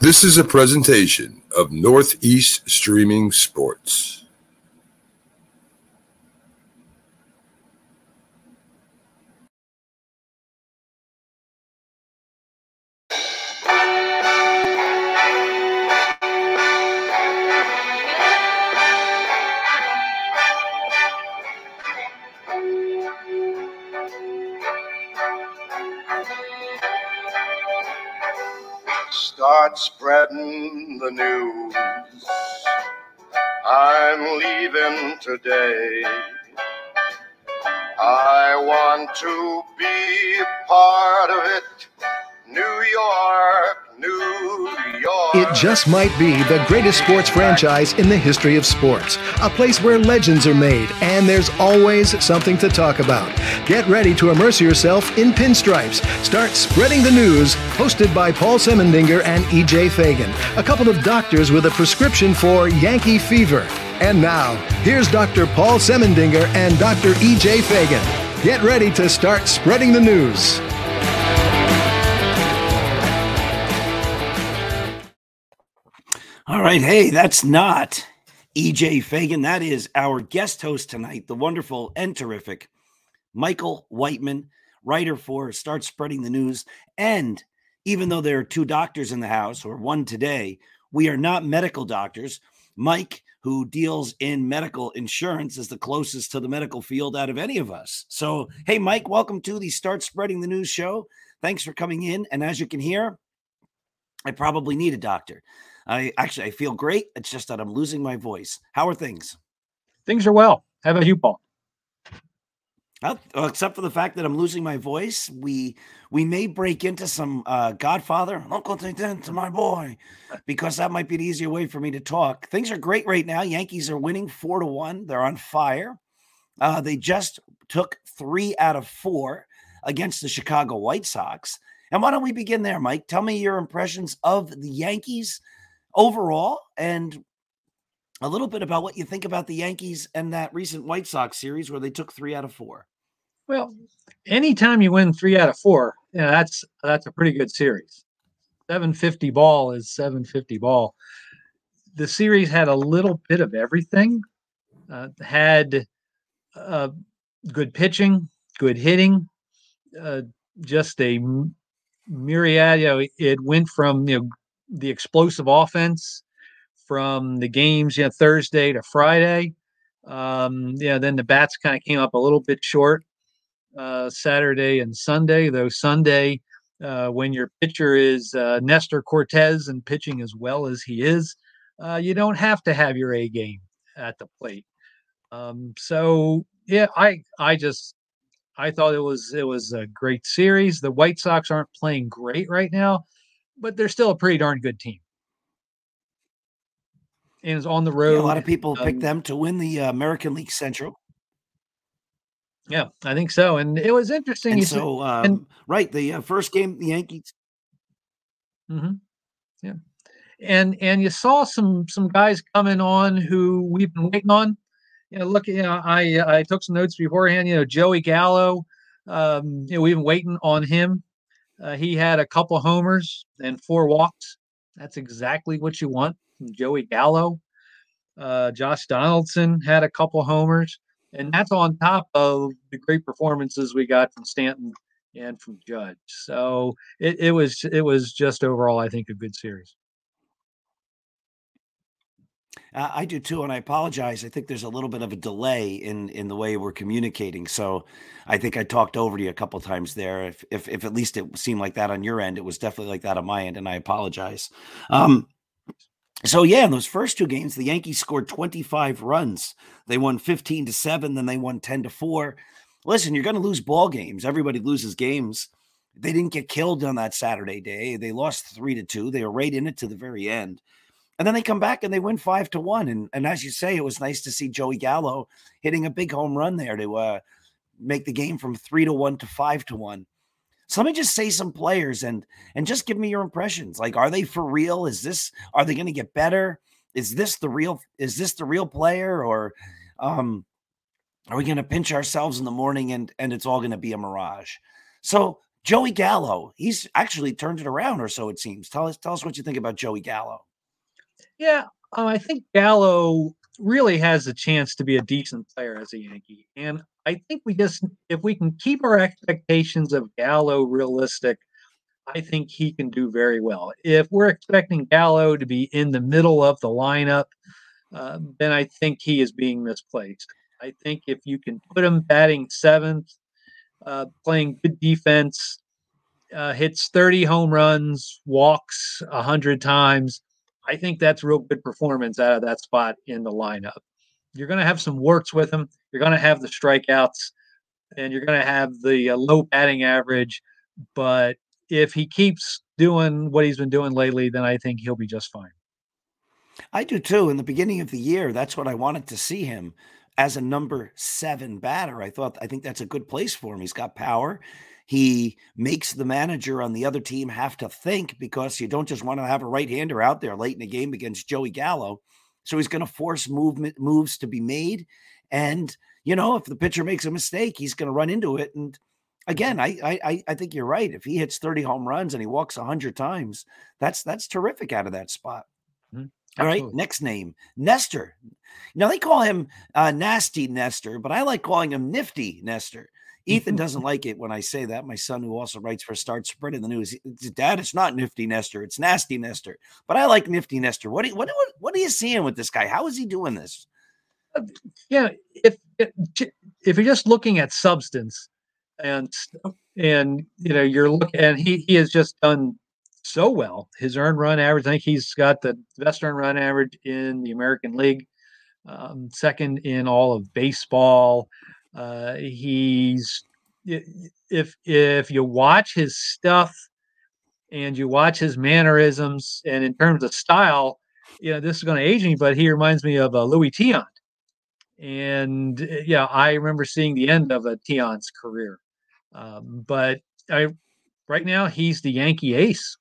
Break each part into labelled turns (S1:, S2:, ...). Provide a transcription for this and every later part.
S1: This is a presentation of Northeast Streaming Sports.
S2: Today. I want to be part of it. New York, New York.
S3: It just might be the greatest sports franchise in the history of sports. A place where legends are made, and there's always something to talk about. Get ready to immerse yourself in pinstripes. Start spreading the news, hosted by Paul Semendinger and EJ Fagan, a couple of doctors with a prescription for Yankee fever. And now, here's Dr. Paul Semendinger and Dr. EJ Fagan. Get ready to start spreading the news.
S4: All right. Hey, that's not EJ Fagan. That is our guest host tonight, the wonderful and terrific Michael Whiteman, writer for Start Spreading the News. And even though there are two doctors in the house, or one today, we are not medical doctors. Mike, who deals in medical insurance, is the closest to the medical field out of any of us. So, hey, Mike, welcome to the Start Spreading the News show. Thanks for coming in. And as you can hear, I probably need a doctor. I actually I feel great. It's just that I'm losing my voice. How are things?
S5: Things are well. How about you, Paul?
S4: Well, except for the fact that I'm losing my voice, we we may break into some uh, Godfather, Uncle Tintin to my boy, because that might be an easier way for me to talk. Things are great right now. Yankees are winning four to one. They're on fire. Uh, they just took three out of four against the Chicago White Sox. And why don't we begin there, Mike? Tell me your impressions of the Yankees overall and a little bit about what you think about the Yankees and that recent White Sox series where they took three out of four.
S5: Well, anytime you win three out of four, yeah, that's that's a pretty good series. 750 ball is 750 ball. The series had a little bit of everything. Uh, had uh, good pitching, good hitting, uh, just a myriad. You know, it went from you know the explosive offense from the games, you know, Thursday to Friday. Um, yeah, then the bats kind of came up a little bit short uh, Saturday and Sunday, though Sunday, uh, when your pitcher is uh, Nestor Cortes and pitching as well as he is, uh, you don't have to have your A game at the plate. Um, so yeah, I I just I thought it was it was a great series. The White Sox aren't playing great right now, but they're still a pretty darn good team. And is on the road.
S4: Yeah, a lot of people um, picked them to win the uh, American League Central.
S5: Yeah, I think so. And it was interesting.
S4: And so, um, and, right, the uh, first game, the Yankees.
S5: Mm-hmm. Yeah, and and you saw some some guys coming on who we've been waiting on. You know, look, you know, I I took some notes beforehand. You know, Joey Gallo. Um, you know, we've been waiting on him. Uh, he had a couple homers and four walks. That's exactly what you want from Joey Gallo. Uh, Josh Donaldson had a couple homers, and that's on top of the great performances we got from Stanton and from Judge. So it, it was it was just overall, I think, a good series.
S4: Uh, I do too, and I apologize. I think there's a little bit of a delay in in the way we're communicating. So I think I talked over to you a couple times there. If if if at least it seemed like that on your end, it was definitely like that on my end, and I apologize. Um, so yeah, in those first two games, the Yankees scored 25 runs. They won 15 to 7, then they won 10 to 4. Listen, you're going to lose ball games. Everybody loses games. They didn't get killed on that Saturday day. They lost 3 to 2. They were right in it to the very end. And then they come back and they win 5 to 1 and and as you say, it was nice to see Joey Gallo hitting a big home run there to uh, make the game from 3 to 1 to 5 to 1. So let me just say some players and and just give me your impressions. Like, are they for real? Is this are they going to get better? Is this the real is this the real player or um are we going to pinch ourselves in the morning and and it's all going to be a mirage? So Joey Gallo, he's actually turned it around, or so it seems. Tell us, tell us what you think about Joey Gallo.
S5: Yeah, um, I think Gallo really has a chance to be a decent player as a Yankee, and I think we just if we can keep our expectations of Gallo realistic, I think he can do very well. If we're expecting Gallo to be in the middle of the lineup, uh, then I think he is being misplaced. I think if you can put him batting seventh, uh, playing good defense, uh, hits 30 home runs, walks 100 times, I think that's real good performance out of that spot in the lineup. You're going to have some works with him. You're going to have the strikeouts, and you're going to have the uh, low batting average. But if he keeps doing what he's been doing lately, then I think he'll be just fine.
S4: I do too. In the beginning of the year, that's what I wanted to see him as a number seven batter. I thought, I think that's a good place for him. He's got power. He makes the manager on the other team have to think because you don't just want to have a right hander out there late in the game against Joey Gallo. So he's going to force movement moves to be made. And, you know, if the pitcher makes a mistake, he's going to run into it. And again, I, I I think you're right. If he hits 30 home runs and he walks 100 times, that's that's terrific out of that spot. Mm-hmm. All right, next name, Nestor. Now they call him uh, Nasty Nestor, but I like calling him Nifty Nestor. Ethan doesn't like it when I say that. My son, who also writes for Start Spreading the news, Dad, it's not Nifty Nestor, it's Nasty Nestor. But I like Nifty Nestor. What you, what what, what are you seeing with this guy? How is he doing this?
S5: Uh, yeah, if if you're just looking at substance, and and you know you're looking, and he he has just done so well. His earned run average, I think he's got the best earned run average in the American League, um, second in all of baseball. Uh, he's if if you watch his stuff and you watch his mannerisms, and in terms of style, you know this is going to age me, but he reminds me of uh, Luis Tiant. And uh, yeah, I remember seeing the end of a Tiant's career, um, but I right now he's the Yankee ace.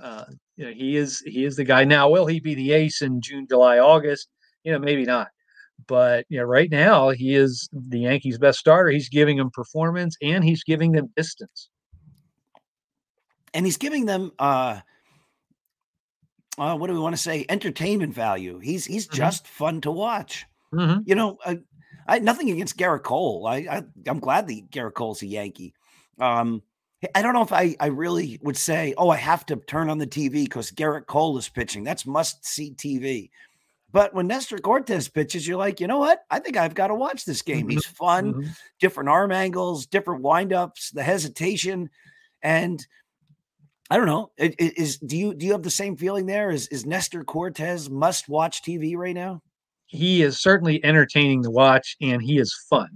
S5: Uh, you know, he is he is the guy. Now, will he be the ace in June, July, August? You know, maybe not. But you know, right now he is the Yankees' best starter. He's giving them performance and he's giving them distance.
S4: And he's giving them uh uh, what do we want to say? Entertainment value. He's he's mm-hmm. just fun to watch. Mm-hmm. You know, I, I nothing against Gerrit Cole. I, I am glad that Gerrit Cole's a Yankee. Um, I don't know if I I really would say, oh, I have to turn on the TV because Gerrit Cole is pitching. That's must see TV. But when Nestor Cortes pitches, you're like, you know what? I think I've got to watch this game. He's mm-hmm. fun, mm-hmm. different arm angles, different windups, the hesitation, and I don't know. Is do you do you have the same feeling there? Is is Nestor Cortes must watch TV right now?
S5: He is certainly entertaining to watch, and he is fun.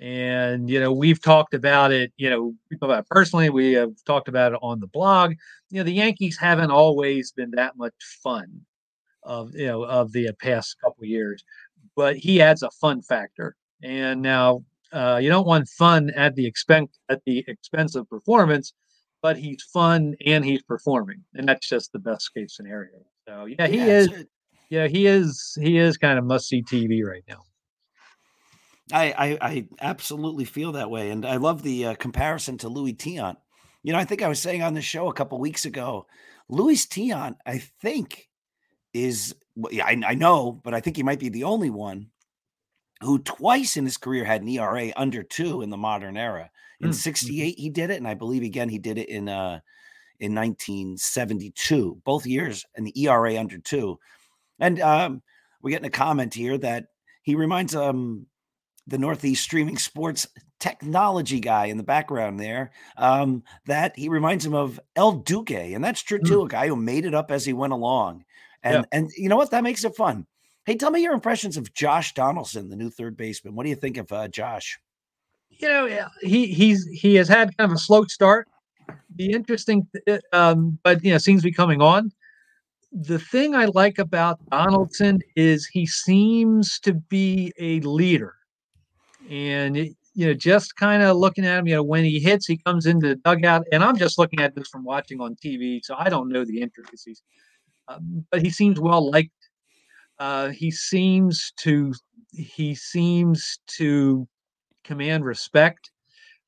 S5: And you know, we've talked about it. You know, about personally. We have talked about it on the blog. You know, the Yankees haven't always been that much fun of you know of the past couple years, but he adds a fun factor. And now uh, you don't want fun at the expense at the expense of performance, but he's fun and he's performing, and that's just the best case scenario. So yeah, he yeah, is. Yeah, he is. He is kind of must see TV right now.
S4: I, I, I absolutely feel that way, and I love the uh, comparison to Luis Tiant. You know, I think I was saying on the show a couple weeks ago, Luis Tiant, I think, is I, I know, but I think he might be the only one who twice in his career had an ERA under two in the modern era. In mm. 68, he did it, and I believe again he did it in uh in 1972. Both years an the ERA under two. And um we're getting a comment here that he reminds um the Northeast streaming sports technology guy in the background there. Um, that he reminds him of El Duque, and that's true too, mm. a guy who made it up as he went along. And yeah. and you know what? That makes it fun. Hey, tell me your impressions of Josh Donaldson, the new third baseman. What do you think of uh, Josh?
S5: You know, he he's he has had kind of a slow start. The interesting, uh, um, but you know, seems to be coming on. The thing I like about Donaldson is he seems to be a leader, and it, you know, just kind of looking at him, you know, when he hits, he comes into the dugout, and I'm just looking at this from watching on TV, so I don't know the intricacies. Um, but he seems well liked. Uh, he seems to he seems to command respect.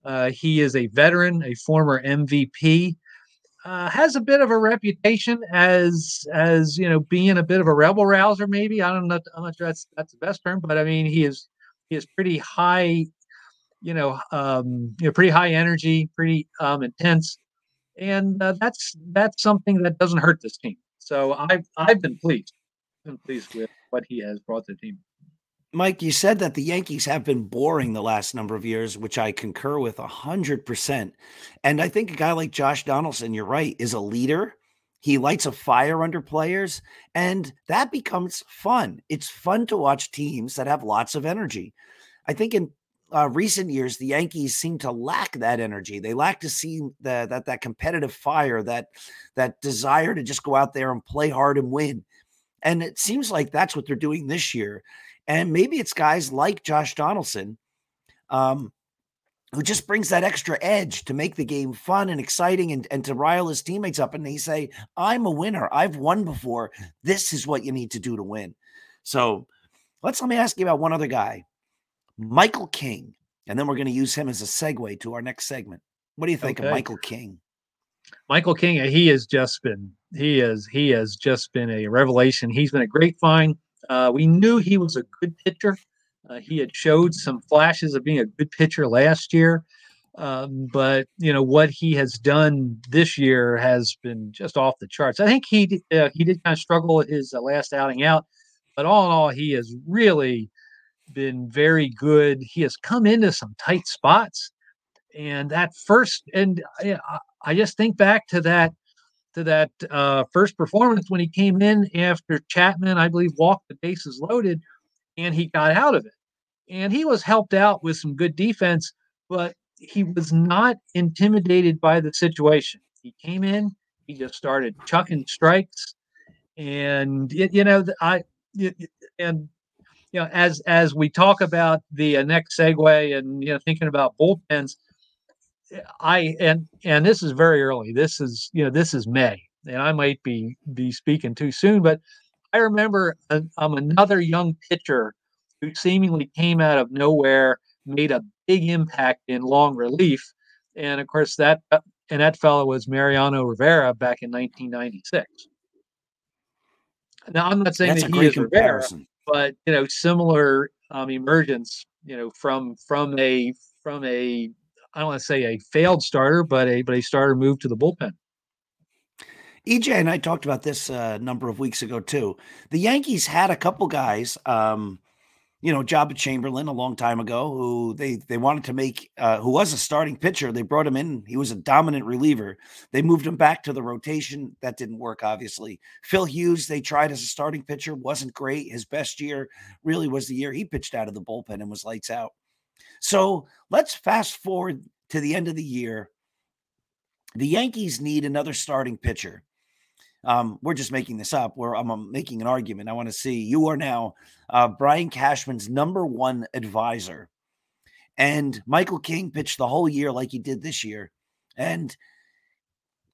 S5: Uh, he is a veteran, a former MVP. Uh, has a bit of a reputation as as you know being a bit of a rebel rouser. Maybe I don't know. I'm not sure that's that's the best term, but I mean he is he is pretty high, you know, um, you know, pretty high energy, pretty um, intense, and uh, that's that's something that doesn't hurt this team. So I've I've been pleased, been pleased with what he has brought to the team.
S4: Mike, you said that the Yankees have been boring the last number of years, which I concur with 100%. And I think a guy like Josh Donaldson, you're right, is a leader. He lights a fire under players, and that becomes fun. It's fun to watch teams that have lots of energy. I think in uh, recent years, the Yankees seem to lack that energy. They lack to see the, that that competitive fire, that that desire to just go out there and play hard and win. And it seems like that's what they're doing this year. And maybe it's guys like Josh Donaldson um, who just brings that extra edge to make the game fun and exciting and, and to rile his teammates up. And they say, I'm a winner. I've won before. This is what you need to do to win. So let's let me ask you about one other guy, Michael King. And then we're going to use him as a segue to our next segment. What do you think okay. of Michael King?
S5: Michael King, he has just been he is he has just been a revelation. He's been a great find. Uh, we knew he was a good pitcher. Uh, he had showed some flashes of being a good pitcher last year, um, but you know what he has done this year has been just off the charts. I think he uh, he did kind of struggle his uh, last outing out, but all in all, he has really been very good. He has come into some tight spots, and that first and I, I just think back to that to that uh, first performance when he came in after Chapman, I believe, walked the bases loaded, and he got out of it. And he was helped out with some good defense, but he was not intimidated by the situation. He came in, he just started chucking strikes, and it, you know, I it, and you know, as as we talk about the uh, next segue and you know, thinking about bullpens I and and this is very early. This is you know this is May, and I might be be speaking too soon, but I remember a, I'm another young pitcher who seemingly came out of nowhere, made a big impact in long relief, and of course that uh, and that fellow was Mariano Rivera back in 1996. Now I'm not saying That's that he is comparison. Rivera, but you know similar um, emergence, you know from from a from a I don't want to say a failed starter, but a but a starter moved to the bullpen.
S4: EJ and I talked about this uh, a number of weeks ago too. The Yankees had a couple guys, um, you know, Joba Chamberlain a long time ago, who they they wanted to make, uh, who was a starting pitcher. They brought him in. He was a dominant reliever. They moved him back to the rotation. That didn't work, obviously. Phil Hughes, they tried as a starting pitcher, wasn't great. His best year really was the year he pitched out of the bullpen and was lights out. So let's fast forward to the end of the year. The Yankees need another starting pitcher. Um, we're just making this up. Where I'm, I'm, making an argument. I want to see you are now uh, Brian Cashman's number one advisor, and Michael King pitched the whole year like he did this year, and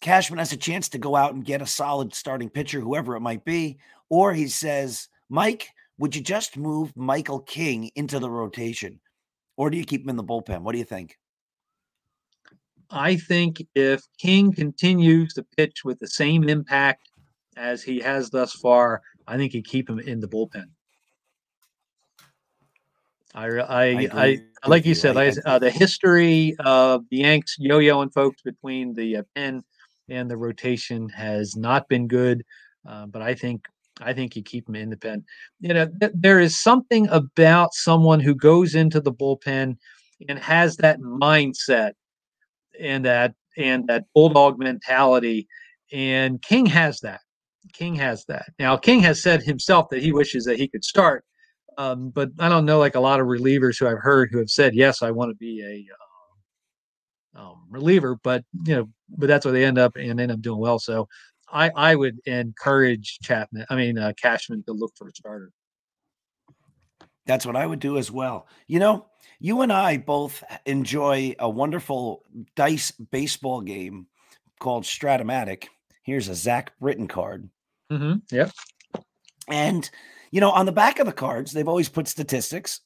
S4: Cashman has a chance to go out and get a solid starting pitcher, whoever it might be, or he says, Mike, would you just move Michael King into the rotation? or do you keep him in the bullpen? What do you think?
S5: I think if King continues to pitch with the same impact as he has thus far, I think you keep him in the bullpen. I, I, I, I like you said, I, uh, the history of the Yanks yo-yoing folks between the uh, pen and the rotation has not been good. Uh, but I think I think you keep him in the pen. You know, th- there is something about someone who goes into the bullpen and has that mindset and that and that bulldog mentality. And King has that. King has that. Now, King has said himself that he wishes that he could start, um, but I don't know like a lot of relievers who I've heard who have said, "Yes, I want to be a uh, um, reliever," but you know, but that's where they end up and end up doing well. So I I would encourage Chapman. I mean uh, Cashman to look for a starter.
S4: That's what I would do as well. You know, you and I both enjoy a wonderful dice baseball game called Strat-O-Matic. Here's a Zach Britton card.
S5: Mm-hmm. Yep.
S4: And you know, on the back of the cards, they've always put statistics.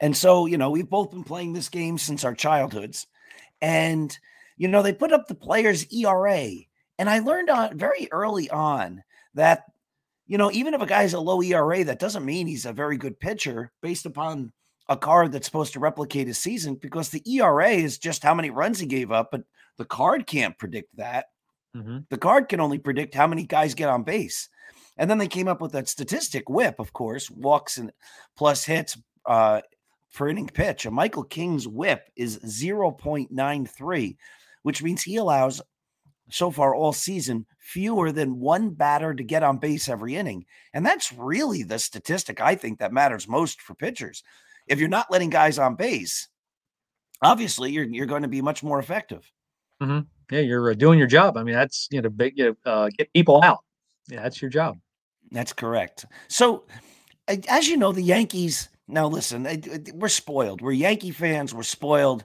S4: And so, you know, we've both been playing this game since our childhoods. And, you know, they put up the player's ERA. And I learned on very early on that, you know, even if a guy's a low ERA, that doesn't mean he's a very good pitcher based upon a card that's supposed to replicate his season because the ERA is just how many runs he gave up, but the card can't predict that. Mm-hmm. The card can only predict how many guys get on base. And then they came up with that statistic whip, of course, walks and plus hits uh, per inning pitch. A Michael King's whip is 0.93, which means he allows so far all season fewer than one batter to get on base every inning. And that's really the statistic I think that matters most for pitchers. If you're not letting guys on base, obviously you're you're going to be much more effective.
S5: Mm-hmm. Yeah, you're uh, doing your job. I mean, that's you know, big, you know, uh, get people out. Yeah, that's your job.
S4: That's correct. So, as you know, the Yankees. Now, listen, we're spoiled. We're Yankee fans. We're spoiled.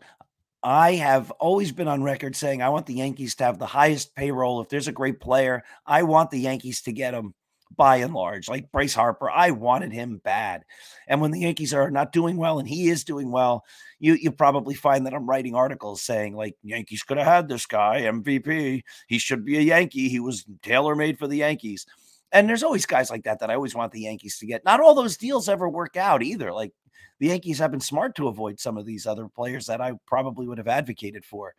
S4: I have always been on record saying I want the Yankees to have the highest payroll. If there's a great player, I want the Yankees to get him by and large. Like Bryce Harper, I wanted him bad. And when the Yankees are not doing well and he is doing well, you you probably find that I'm writing articles saying like Yankees could have had this guy MVP. He should be a Yankee. He was tailor made for the Yankees. And there's always guys like that that I always want the Yankees to get. Not all those deals ever work out either. Like the Yankees have been smart to avoid some of these other players that I probably would have advocated for.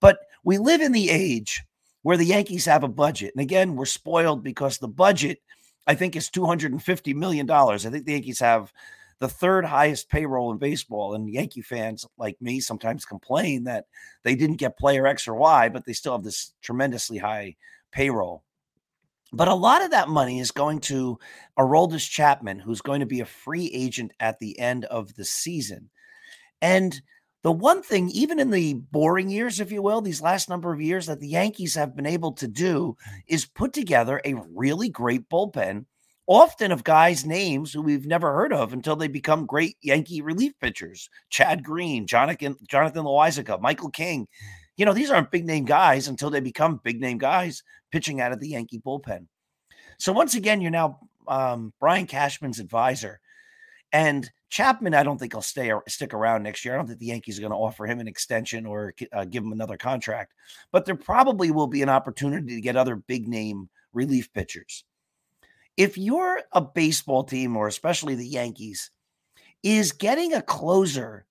S4: But we live in the age where the Yankees have a budget. And again, we're spoiled because the budget I think is $250 million. I think the Yankees have the third highest payroll in baseball. And Yankee fans like me sometimes complain that they didn't get player X or Y, but they still have this tremendously high payroll. But a lot of that money is going to Aroldis Chapman, who's going to be a free agent at the end of the season. And the one thing, even in the boring years, if you will, these last number of years, that the Yankees have been able to do is put together a really great bullpen, often of guys' names who we've never heard of until they become great Yankee relief pitchers. Chad Green, Jonathan, Jonathan Michael King. You know, these aren't big name guys until they become big name guys pitching out of the Yankee bullpen. So once again, you're now um, Brian Cashman's advisor. And Chapman, I don't think he'll stay or stick around next year. I don't think the Yankees are going to offer him an extension or uh, give him another contract. But there probably will be an opportunity to get other big name relief pitchers. If you're a baseball team, or especially the Yankees, is getting a closer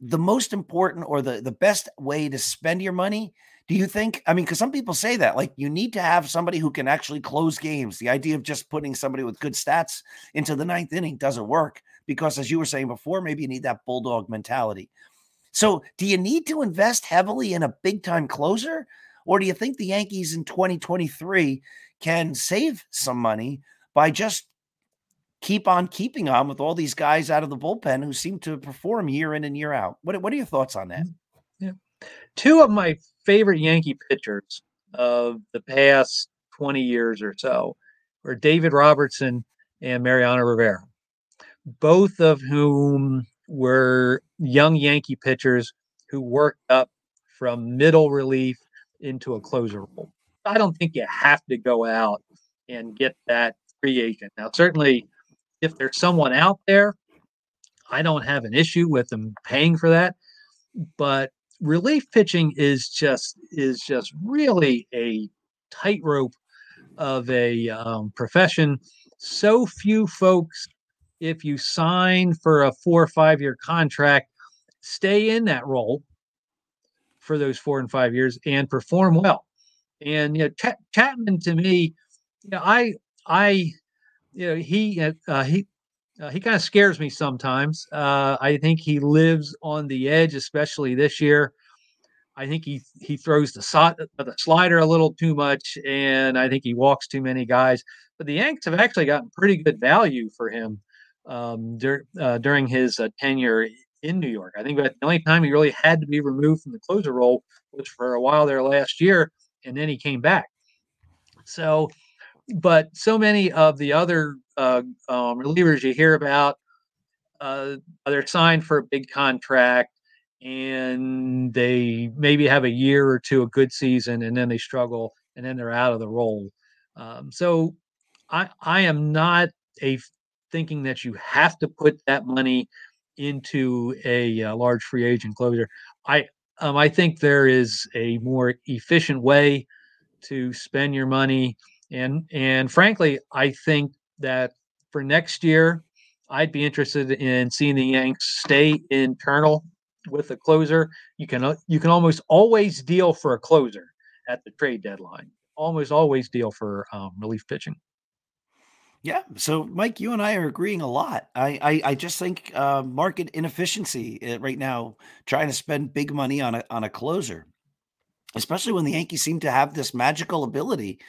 S4: the most important or the, the best way to spend your money? Do you think? I mean, because some people say that, like, you need to have somebody who can actually close games. The idea of just putting somebody with good stats into the ninth inning doesn't work because, as you were saying before, maybe you need that bulldog mentality. So, do you need to invest heavily in a big time closer? Or do you think the Yankees in 2023 can save some money by just keep on keeping on with all these guys out of the bullpen who seem to perform year in and year out? What, what are your thoughts on that?
S5: Mm, yeah. Two of my favorite Yankee pitchers of the past 20 years or so were David Robertson and Mariano Rivera, both of whom were young Yankee pitchers who worked up from middle relief into a closer role. I don't think you have to go out and get that free agent. Now, certainly, if there's someone out there, I don't have an issue with them paying for that. But relief pitching is just is just really a tightrope of a um, profession. So few folks, if you sign for a four or five year contract, stay in that role for those four and five years and perform well. And you know, Ch- Chapman to me, you know, I I you know he uh, he uh, he kind of scares me sometimes. Uh, I think he lives on the edge, especially this year. I think he he throws the, so- the slider a little too much, and I think he walks too many guys. But the Yanks have actually gotten pretty good value for him um, dur- uh, during his uh, tenure in New York. I think the only time he really had to be removed from the closer role was for a while there last year, and then he came back. So but so many of the other uh, um, relievers you hear about, uh, they're signed for a big contract and they maybe have a year or two a good season and then they struggle and then they're out of the role. Um, so I I am not a thinking that you have to put that money into a, a uh, large free agent closer. I Um, I think there is a more efficient way to spend your money, and and frankly, I think that for next year, I'd be interested in seeing the Yanks stay internal with a closer. You can you can almost always deal for a closer at the trade deadline. Almost always deal for um, relief pitching.
S4: Yeah. So, Mike, you and I are agreeing a lot. I I, I just think uh, market inefficiency uh, right now, trying to spend big money on a on a closer, especially when the Yankees seem to have this magical ability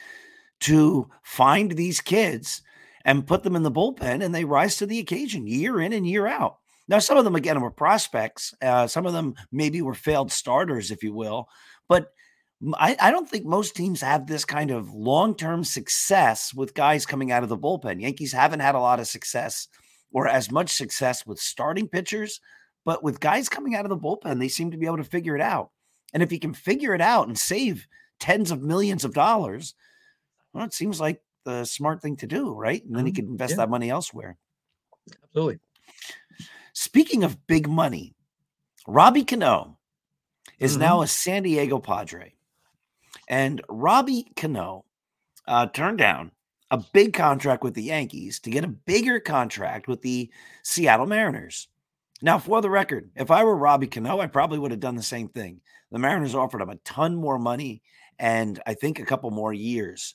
S4: to find these kids and put them in the bullpen, and they rise to the occasion year in and year out. Now, some of them again were prospects. Uh, some of them maybe were failed starters, if you will, but I, I don't think most teams have this kind of long term success with guys coming out of the bullpen. Yankees haven't had a lot of success or as much success with starting pitchers, but with guys coming out of the bullpen, they seem to be able to figure it out. And if you can figure it out and save tens of millions of dollars, well, it seems like the smart thing to do, right? And then you mm-hmm. can invest yeah. that money elsewhere.
S5: Absolutely.
S4: Speaking of big money, Robbie Cano is mm-hmm. now a San Diego Padre. And Robbie Cano uh, turned down a big contract with the Yankees to get a bigger contract with the Seattle Mariners. Now, for the record, if I were Robbie Cano, I probably would have done the same thing. The Mariners offered him a ton more money and I think a couple more years.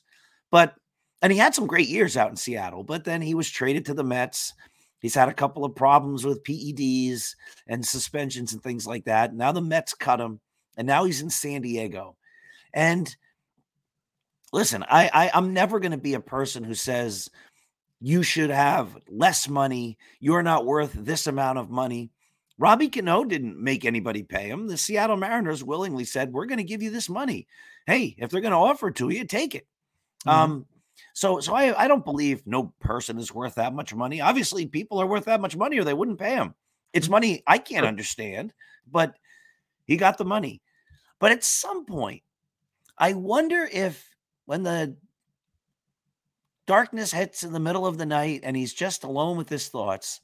S4: But, and he had some great years out in Seattle, but then he was traded to the Mets. He's had a couple of problems with PEDs and suspensions and things like that. Now the Mets cut him, and now he's in San Diego. And listen, I, I I'm never going to be a person who says you should have less money. You're not worth this amount of money. Robbie Cano didn't make anybody pay him. The Seattle Mariners willingly said, "We're going to give you this money. Hey, if they're going to offer it to you, take it." Mm-hmm. Um, so, so I, I don't believe no person is worth that much money. Obviously, people are worth that much money, or they wouldn't pay him. It's mm-hmm. money I can't understand, but he got the money. But at some point, I wonder if when the darkness hits in the middle of the night and he's just alone with his thoughts,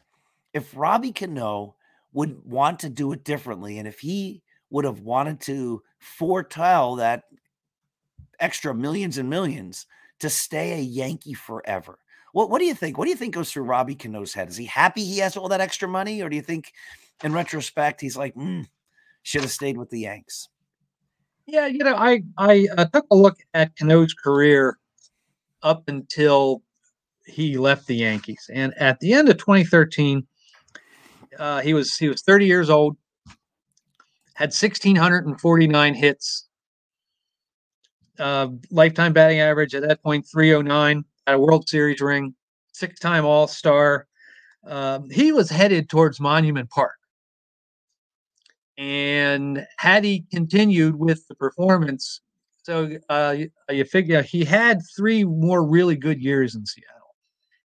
S4: if Robbie Cano would want to do it differently and if he would have wanted to foretell that extra millions and millions to stay a Yankee forever. What what do you think? What do you think goes through Robbie Cano's head? Is he happy he has all that extra money, or do you think, in retrospect, he's like, mm, should have stayed with the Yanks?
S5: Yeah, you know, I I uh, took a look at Cano's career up until he left the Yankees, and at the end of 2013, uh, he was he was 30 years old, had 1,649 hits, uh, lifetime batting average at that point 309, had a World Series ring, six-time All Star. Um, he was headed towards Monument Park and had he continued with the performance, so uh, you figure he had three more really good years in Seattle.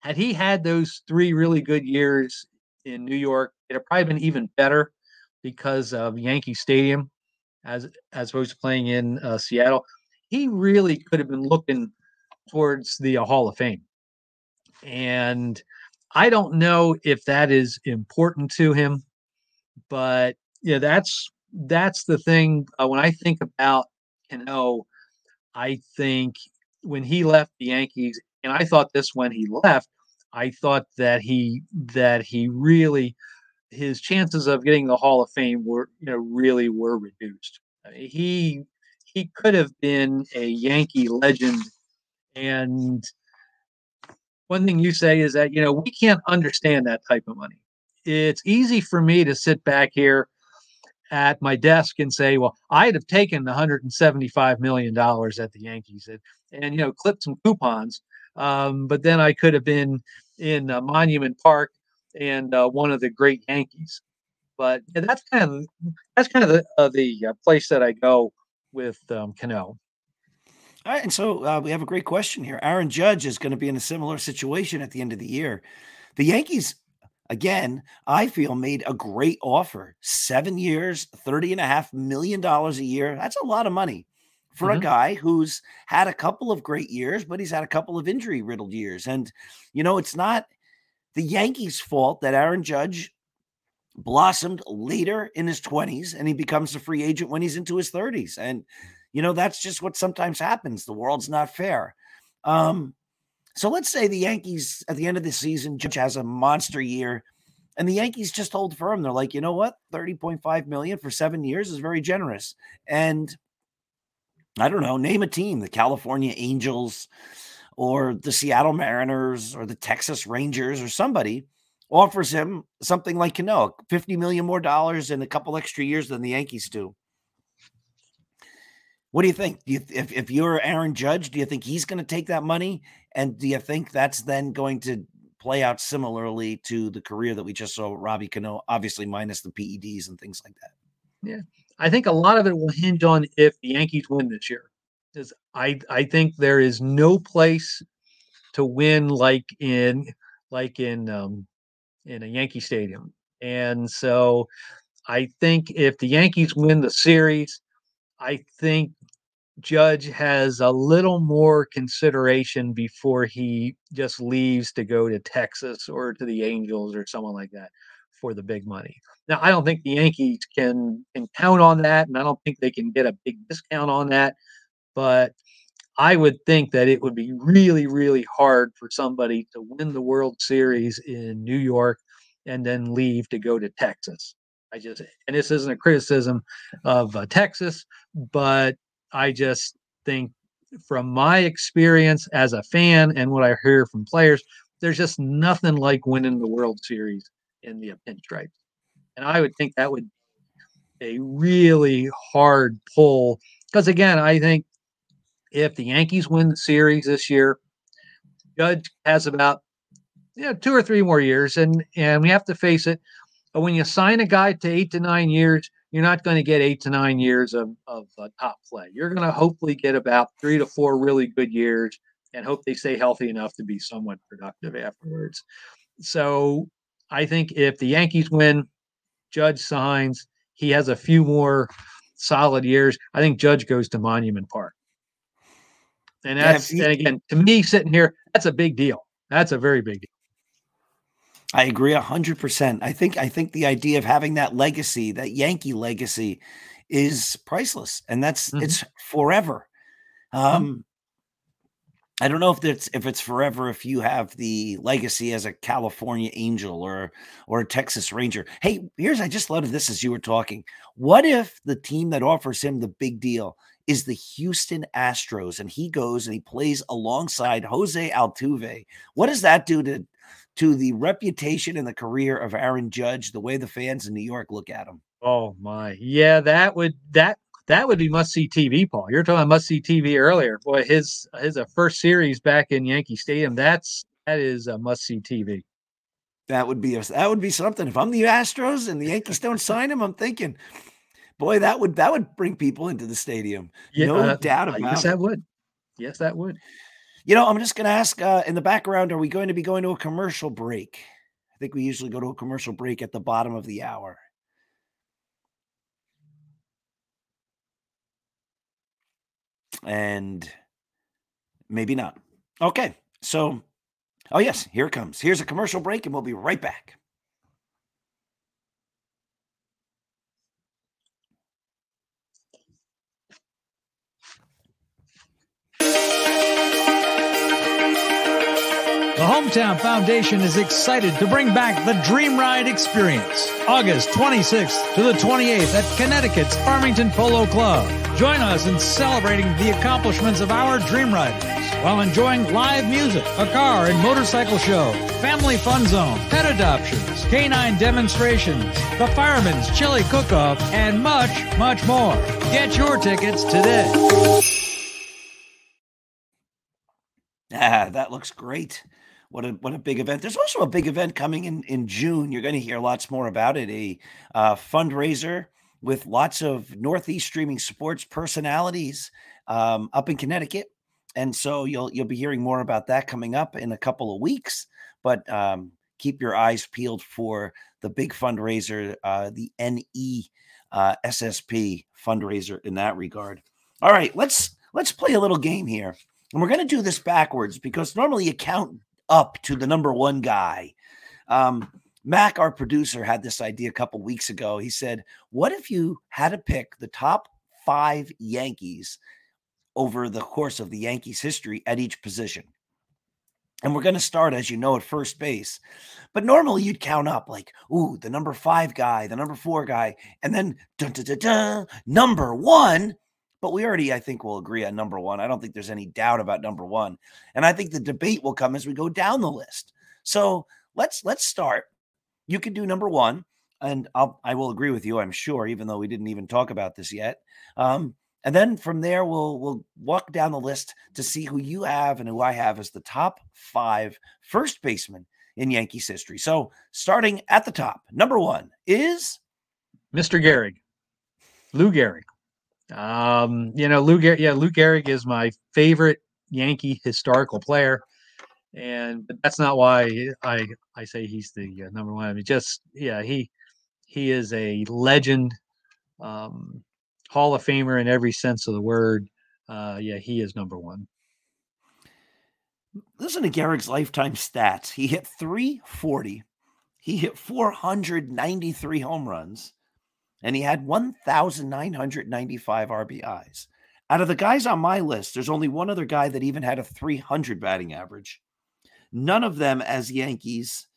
S5: Had he had those three really good years in New York, it'd probably been even better because of Yankee Stadium, as as opposed to playing in uh, Seattle. He really could have been looking towards the uh, Hall of Fame, and I don't know if that is important to him, but yeah, that's that's the thing. Uh, when I think about Cano, I think when he left the Yankees, and I thought this when he left, I thought that he that he really his chances of getting the Hall of Fame were you know really were reduced. I mean, he he could have been a Yankee legend, and one thing you say is that you know we can't understand that type of money. It's easy for me to sit back here at my desk and say, well, I'd have taken the 175 million dollars at the Yankees and, and you know clipped some coupons, um, but then I could have been in uh, Monument Park and uh, one of the great Yankees. But that's kind of that's kind of the, uh, the uh, place that I go with um, Cano.
S4: All right, and so uh, we have a great question here. Aaron Judge is going to be in a similar situation at the end of the year. The Yankees again, I feel made a great offer. Seven years, $30 and a half million dollars a year. That's a lot of money for mm-hmm. a guy who's had a couple of great years, but he's had a couple of injury riddled years. And, you know, it's not the Yankees' fault that Aaron Judge blossomed later in his 20s and he becomes a free agent when he's into his 30s. And, you know, that's just what sometimes happens. The world's not fair. Um, so let's say the Yankees at the end of the season, Judge has a monster year, and the Yankees just hold firm. They're like, you know what, thirty point five million for seven years is very generous. And I don't know, name a team: the California Angels, or the Seattle Mariners, or the Texas Rangers, or somebody offers him something like Cano, 50 million more dollars in a couple extra years than the Yankees do. What do you think? Do you, if, if you're Aaron Judge, do you think he's going to take that money? And do you think that's then going to play out similarly to the career that we just saw with Robbie Cano, obviously minus the PEDs and things like that?
S5: Yeah. I think a lot of it will hinge on if the Yankees win this year. Because I I think there is no place to win like in like in um, in a Yankee Stadium. And so I think if the Yankees win the series, I think Judge has a little more consideration before he just leaves to go to Texas or to the Angels or someone like that for the big money. Now, I don't think the Yankees can can count on that, and I don't think they can get a big discount on that. But I would think that it would be really, really hard for somebody to win the World Series in New York and then leave to go to Texas. I just, and this isn't a criticism of uh, Texas, but I just think from my experience as a fan and what I hear from players, there's just nothing like winning the World Series in the pinstripes. And I would think that would be a really hard pull because again, I think if the Yankees win the series this year, Judge has about you know, two or three more years, and and we have to face it. When you sign a guy to eight to nine years, you're not going to get eight to nine years of, of uh, top play. You're going to hopefully get about three to four really good years and hope they stay healthy enough to be somewhat productive afterwards. So I think if the Yankees win, Judge signs, he has a few more solid years. I think Judge goes to Monument Park. And that's, yeah, he, and again, to me, sitting here, that's a big deal. That's a very big deal.
S4: I agree a hundred percent. I think I think the idea of having that legacy, that Yankee legacy, is priceless, and that's mm-hmm. it's forever. Mm-hmm. Um, mm-hmm. I don't know if it's if it's forever if you have the legacy as a California Angel or or a Texas Ranger. Hey, here's I just thought of this as you were talking. What if the team that offers him the big deal is the Houston Astros and he goes and he plays alongside Jose Altuve? What does that do to to the reputation and the career of Aaron Judge, the way the fans in New York look at him.
S5: Oh my, yeah, that would that that would be must see TV, Paul. You're talking must see TV earlier. Boy, his his uh, first series back in Yankee Stadium. That's that is a must see TV.
S4: That would be a, that would be something. If I'm the Astros and the Yankees don't sign him, I'm thinking, boy, that would that would bring people into the stadium. Yeah, no uh, doubt about
S5: yes,
S4: it.
S5: Yes, that would. Yes, that would.
S4: You know, I'm just going to ask uh, in the background, are we going to be going to a commercial break? I think we usually go to a commercial break at the bottom of the hour. And maybe not. Okay. So, oh, yes, here it comes. Here's a commercial break, and we'll be right back.
S6: The Hometown Foundation is excited to bring back the Dream Ride experience, August 26th to the 28th at Connecticut's Farmington Polo Club. Join us in celebrating the accomplishments of our Dream Riders while enjoying live music, a car and motorcycle show, family fun zone, pet adoptions, canine demonstrations, the fireman's chili cook-off, and much, much more. Get your tickets today.
S4: Ah, that looks great what a what a big event. There's also a big event coming in in June. You're going to hear lots more about it. A uh, fundraiser with lots of Northeast streaming sports personalities um, up in Connecticut, and so you'll you'll be hearing more about that coming up in a couple of weeks. But um, keep your eyes peeled for the big fundraiser, uh, the NE uh, SSP fundraiser in that regard. All right, let's let's play a little game here. And we're going to do this backwards because normally you count up to the number one guy. Um, Mac, our producer, had this idea a couple weeks ago. He said, What if you had to pick the top five Yankees over the course of the Yankees' history at each position? And we're going to start, as you know, at first base. But normally you'd count up like, ooh, the number five guy, the number four guy, and then dun, dun, dun, number one. But we already, I think, will agree on number one. I don't think there's any doubt about number one. And I think the debate will come as we go down the list. So let's let's start you can do number one, and I'll I will agree with you. I'm sure, even though we didn't even talk about this yet. Um, and then from there, we'll we'll walk down the list to see who you have and who I have as the top five first basemen in Yankees history. So starting at the top, number one is
S5: Mr. Gehrig, Lou Gehrig. Um, you know, Lou yeah, Lou Gehrig is my favorite Yankee historical player and but that's not why I I say he's the uh, number one. I mean, just yeah, he he is a legend, um, Hall of Famer in every sense of the word. Uh, yeah, he is number one.
S4: Listen to Gehrig's lifetime stats. He hit 340. He hit 493 home runs, and he had 1,995 RBIs. Out of the guys on my list, there's only one other guy that even had a 300 batting average. None of them, as Yankees,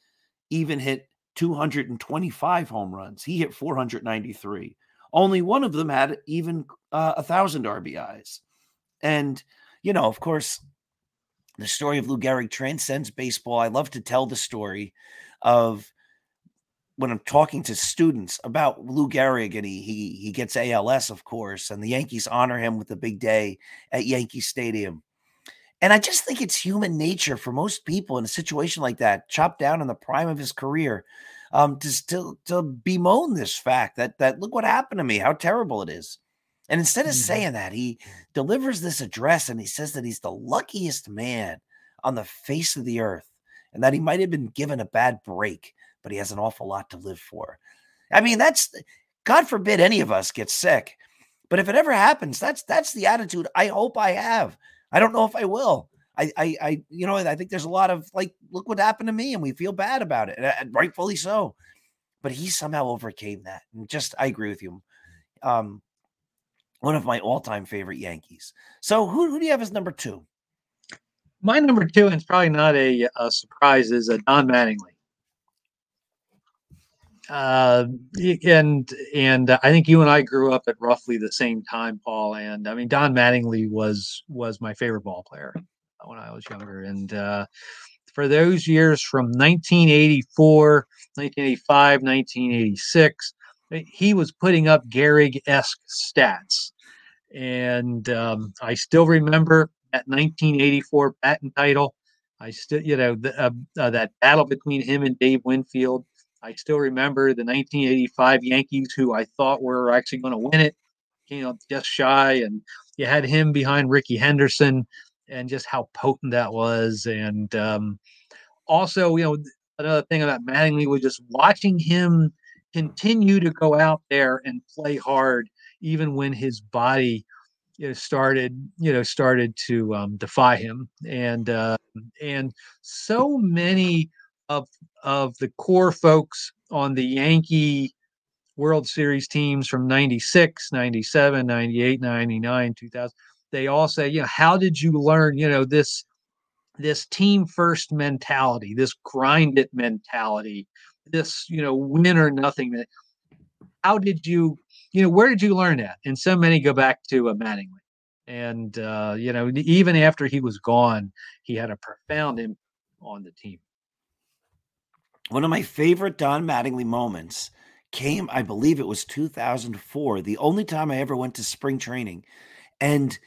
S4: even hit 225 home runs. He hit 493. Only one of them had even uh, a thousand RBIs. And, you know, of course, the story of Lou Gehrig transcends baseball. I love to tell the story of when I'm talking to students about Lou Gehrig and he, he, he gets ALS, of course, and the Yankees honor him with a big day at Yankee Stadium. And I just think it's human nature for most people in a situation like that, chopped down in the prime of his career, um, to still to bemoan this fact that that look what happened to me, how terrible it is. And instead of mm-hmm. saying that, he delivers this address and he says that he's the luckiest man on the face of the earth and that he might have been given a bad break, but he has an awful lot to live for. I mean, that's God forbid any of us get sick. But if it ever happens, that's that's the attitude I hope I have I don't know if I will. I, I, I, you know, I think there's a lot of like, look what happened to me, and we feel bad about it, and rightfully so. But he somehow overcame that, and just I agree with you. Um, one of my all-time favorite Yankees. So, who, who do you have as number two?
S5: My number two, and it's probably not a, a surprise, is a Don Mattingly. Uh, and and I think you and I grew up at roughly the same time, Paul. And I mean, Don Mattingly was was my favorite ball player when I was younger. And uh, for those years from 1984, 1985, 1986, he was putting up Gehrig esque stats. And um, I still remember that 1984 batting title. I still, you know, the, uh, uh, that battle between him and Dave Winfield. I still remember the 1985 Yankees, who I thought were actually going to win it, came up just shy, and you had him behind Rickey Henderson, and just how potent that was. And um, also, you know, another thing about Mattingly was just watching him continue to go out there and play hard, even when his body you know, started you know started to um, defy him and uh, and so many of of the core folks on the Yankee World Series teams from 96, 97, 98, 99, 2000 they all say, you know, how did you learn, you know, this this team first mentality, this grind it mentality, this, you know, win or nothing. How did you, you know, where did you learn that? And so many go back to a Mattingly. And uh, you know, even after he was gone, he had a profound impact on the team.
S4: One of my favorite Don Mattingly moments came, I believe it was 2004, the only time I ever went to spring training. And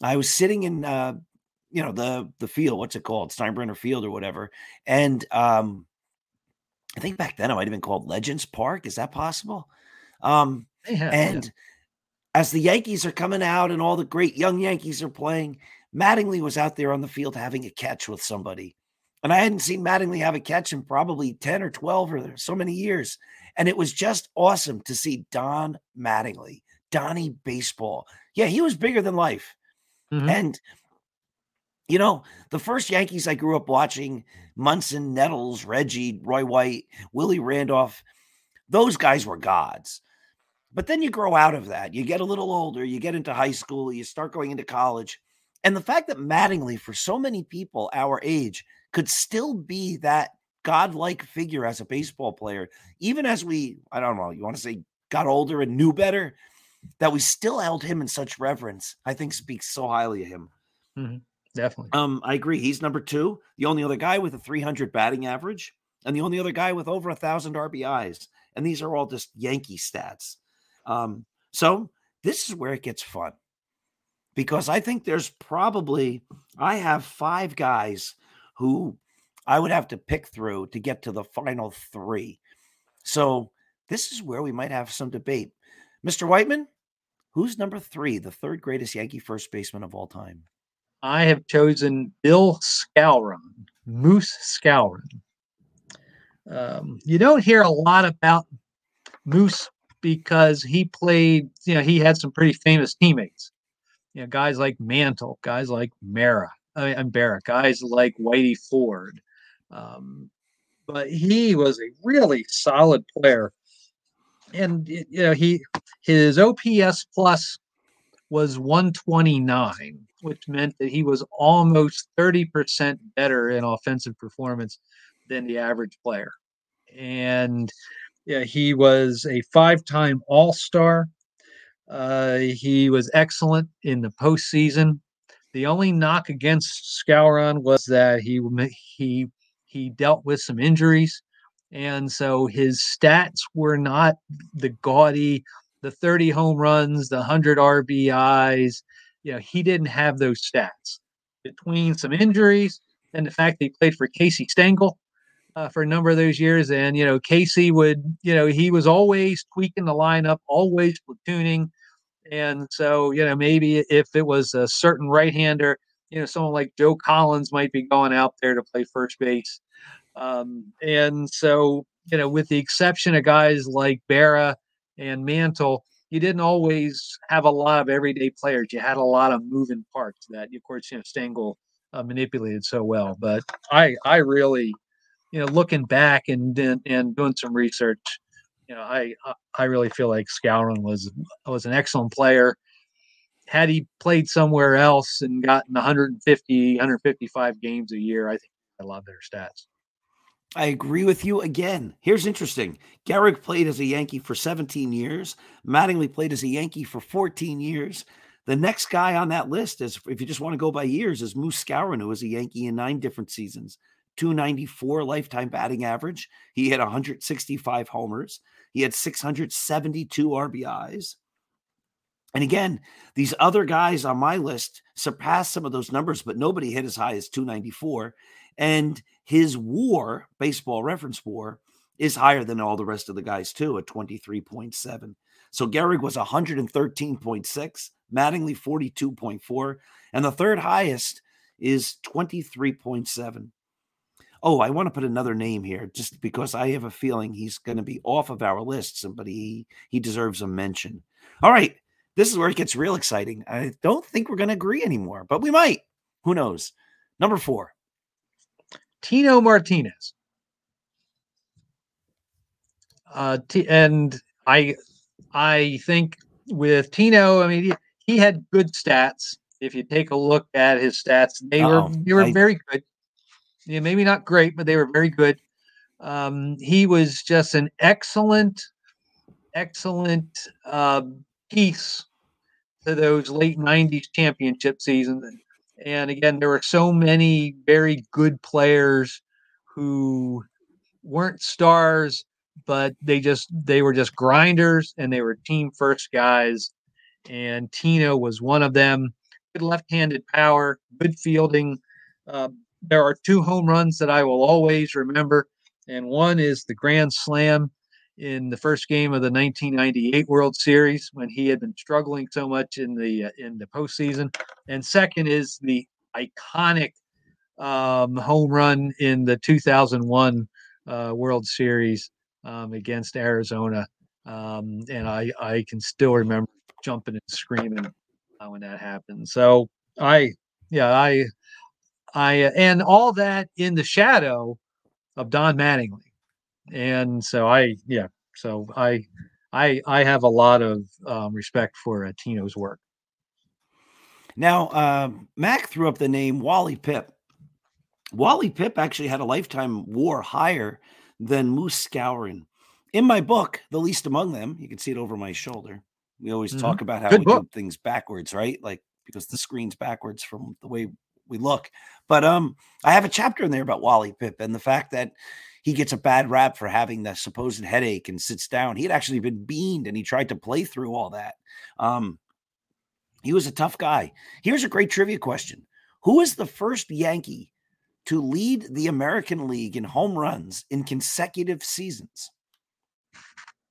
S4: I was sitting in, uh, you know, the the field, what's it called? Steinbrenner Field or whatever. And um, I think back then it might have been called Legends Park. Is that possible? Um, yeah, and yeah. as the Yankees are coming out and all the great young Yankees are playing, Mattingly was out there on the field having a catch with somebody. And I hadn't seen Mattingly have a catch in probably 10 or 12 or so many years. And it was just awesome to see Don Mattingly, Donnie Baseball. Yeah, he was bigger than life. Mm-hmm. And You know, the first Yankees I grew up watching, Munson, Nettles, Reggie, Roy White, Willie Randolph, those guys were gods. But then you grow out of that. You get a little older, you get into high school, you start going into college. And the fact that Mattingly, for so many people our age, could still be that godlike figure as a baseball player, even as we, I don't know, you want to say got older and knew better, that we still held him in such reverence, I think speaks so highly of him.
S5: Mm-hmm. Definitely.
S4: Um, I agree. He's number two, the only other guy with a 300 batting average, and the only other guy with over a thousand RBIs. And these are all just Yankee stats. Um, so this is where it gets fun because I think there's probably I have five guys who I would have to pick through to get to the final three. So this is where we might have some debate. Mr. Whiteman, who's number three, the third greatest Yankee first baseman of all time?
S5: I have chosen Bill Skowron, Moose Skowron. Um, you don't hear a lot about Moose because he played, you know, he had some pretty famous teammates. You know, guys like Mantle, guys like Mara, I mean, Barrett, guys like Whitey Ford. Um, but he was a really solid player. And you know, he his OPS plus was 129, which meant that he was almost 30% better in offensive performance than the average player. And yeah, he was a five-time All-Star. Uh, he was excellent in the postseason. The only knock against Skowron was that he he he dealt with some injuries, and so his stats were not the gaudy, the 30 home runs, the 100 RBIs. You know, he didn't have those stats. Between some injuries and the fact that he played for Casey Stengel, uh, for a number of those years. And, you know, Casey would, you know, he was always tweaking the lineup, always platooning. And so, you know, maybe if it was a certain right hander, you know, someone like Joe Collins might be going out there to play first base. Um, and so, you know, with the exception of guys like Berra and Mantle, you didn't always have a lot of everyday players. You had a lot of moving parts that, of course, you know, Stengel uh, manipulated so well. But I, I really, you know, looking back and and doing some research, you know, I I really feel like Skowron was was an excellent player. Had he played somewhere else and gotten 150, 155 games a year, I think I love their stats.
S4: I agree with you again. Here's interesting. Gehrig played as a Yankee for 17 years. Mattingly played as a Yankee for 14 years. The next guy on that list is, if you just want to go by years, is Moose Skowron, who was a Yankee in nine different seasons. 294 lifetime batting average. He hit 165 homers. He had 672 RBIs. And again, these other guys on my list surpassed some of those numbers, but nobody hit as high as 294. And his war, baseball reference war, is higher than all the rest of the guys, too, at 23.7. So Gehrig was 113.6, Mattingly 42.4, and the third highest is 23.7. Oh, I want to put another name here just because I have a feeling he's going to be off of our list. Somebody he, he deserves a mention. All right. This is where it gets real exciting. I don't think we're going to agree anymore, but we might. Who knows? Number four
S5: Tino Martinez. Uh, t- and I, I think with Tino, I mean, he, he had good stats. If you take a look at his stats, they Uh-oh. were they were I, very good yeah, maybe not great, but they were very good. Um, he was just an excellent, excellent uh, piece to those late 90s championship seasons. And again, there were so many very good players who weren't stars, but they just they were just grinders and they were team first guys. And Tino was one of them. Good left-handed power, good fielding, uh, there are two home runs that I will always remember, and one is the grand slam in the first game of the 1998 World Series when he had been struggling so much in the uh, in the postseason, and second is the iconic um, home run in the 2001 uh, World Series um, against Arizona, um, and I I can still remember jumping and screaming uh, when that happened. So I yeah I I uh, and all that in the shadow of Don Mattingly, and so I yeah, so I I I have a lot of um, respect for uh, Tino's work.
S4: Now, uh, Mac threw up the name Wally Pipp. Wally Pipp actually had a lifetime WAR higher than Moose Skowron. In my book, The Least Among Them, you can see it over my shoulder. We always mm-hmm. talk about how Good we book. do things backwards, right? Like because the screen's backwards from the way we look. But um, I have a chapter in there about Wally Pipp and the fact that he gets a bad rap for having the supposed headache and sits down. He had actually been beaned and he tried to play through all that. Um, he was a tough guy. Here's a great trivia question Who is the first Yankee to lead the American League in home runs in consecutive seasons?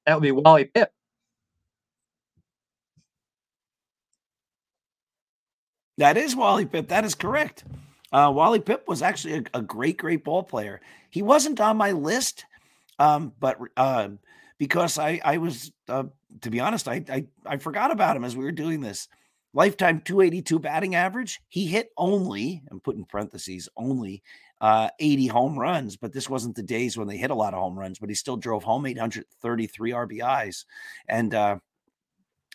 S5: That would be Wally Pipp.
S4: That is Wally Pipp. That is correct. Uh, Wally Pipp was actually a, a, great, great ball player. He wasn't on my list, um, but uh, because I, I was, uh, to be honest, I, I, I forgot about him as we were doing this. Lifetime 282 batting average. He hit only, I'm putting parentheses, only uh, 80 home runs, but this wasn't the days when they hit a lot of home runs, but he still drove home 833 RBIs. And uh,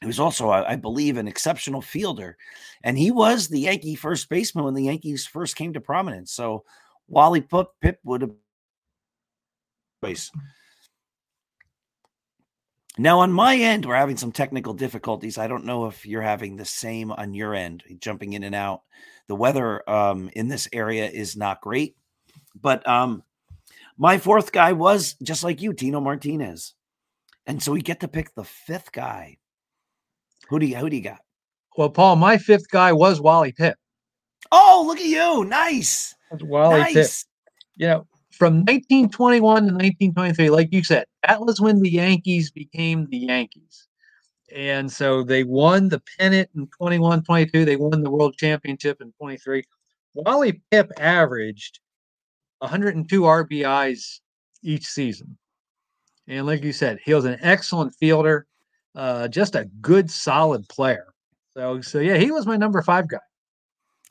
S4: he was also, I believe, an exceptional fielder. And he was the Yankee first baseman when the Yankees first came to prominence. So Wally Pipp would have. Now, on my end, we're having some technical difficulties. I don't know if you're having the same on your end, jumping in and out. The weather um, in this area is not great. But um, my fourth guy was just like you, Tino Martinez. And so we get to pick the fifth guy who do you who do you got?
S5: Well, Paul, my fifth guy was Wally Pipp.
S4: Oh, look at you! Nice,
S5: That's Wally nice. Pipp. You know, from 1921 to 1923, like you said, that was when the Yankees became the Yankees. And so they won the pennant in 21, 22. They won the world championship in 23. Wally Pipp averaged 102 RBIs each season. And like you said, he was an excellent fielder uh, just a good, solid player. So, so yeah, he was my number five guy.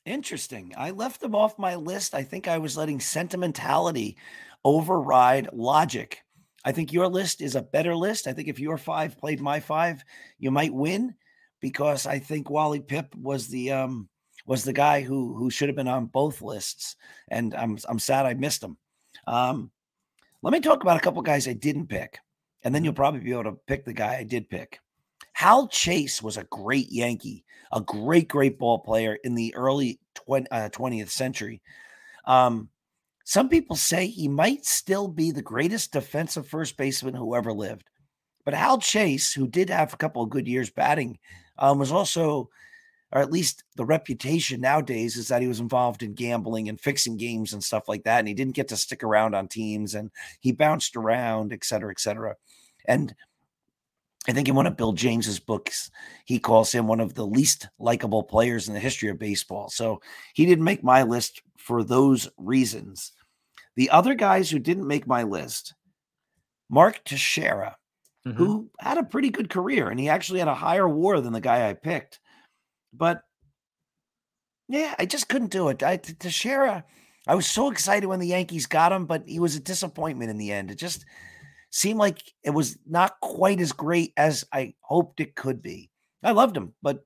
S4: Interesting. I left him off my list. I think I was letting sentimentality override logic. I think your list is a better list. I think if your five played my five, you might win because I think Wally Pipp was the um was the guy who who should have been on both lists, and I'm I'm sad I missed him. Um, let me talk about a couple guys I didn't pick and then you'll probably be able to pick the guy I did pick. Hal Chase was a great Yankee, a great, great ball player in the early 20, uh, 20th century. Um, some people say he might still be the greatest defensive first baseman who ever lived. But Hal Chase, who did have a couple of good years batting, um, was also or at least the reputation nowadays is that he was involved in gambling and fixing games and stuff like that. And he didn't get to stick around on teams and he bounced around, et cetera, et cetera. And I think in one of Bill James's books, he calls him one of the least likable players in the history of baseball. So he didn't make my list for those reasons. The other guys who didn't make my list, Mark Teixeira, mm-hmm. who had a pretty good career, and he actually had a higher WAR than the guy I picked. But yeah, I just couldn't do it. I, to Teixeira, I was so excited when the Yankees got him, but he was a disappointment in the end. It just seemed like it was not quite as great as I hoped it could be. I loved him, but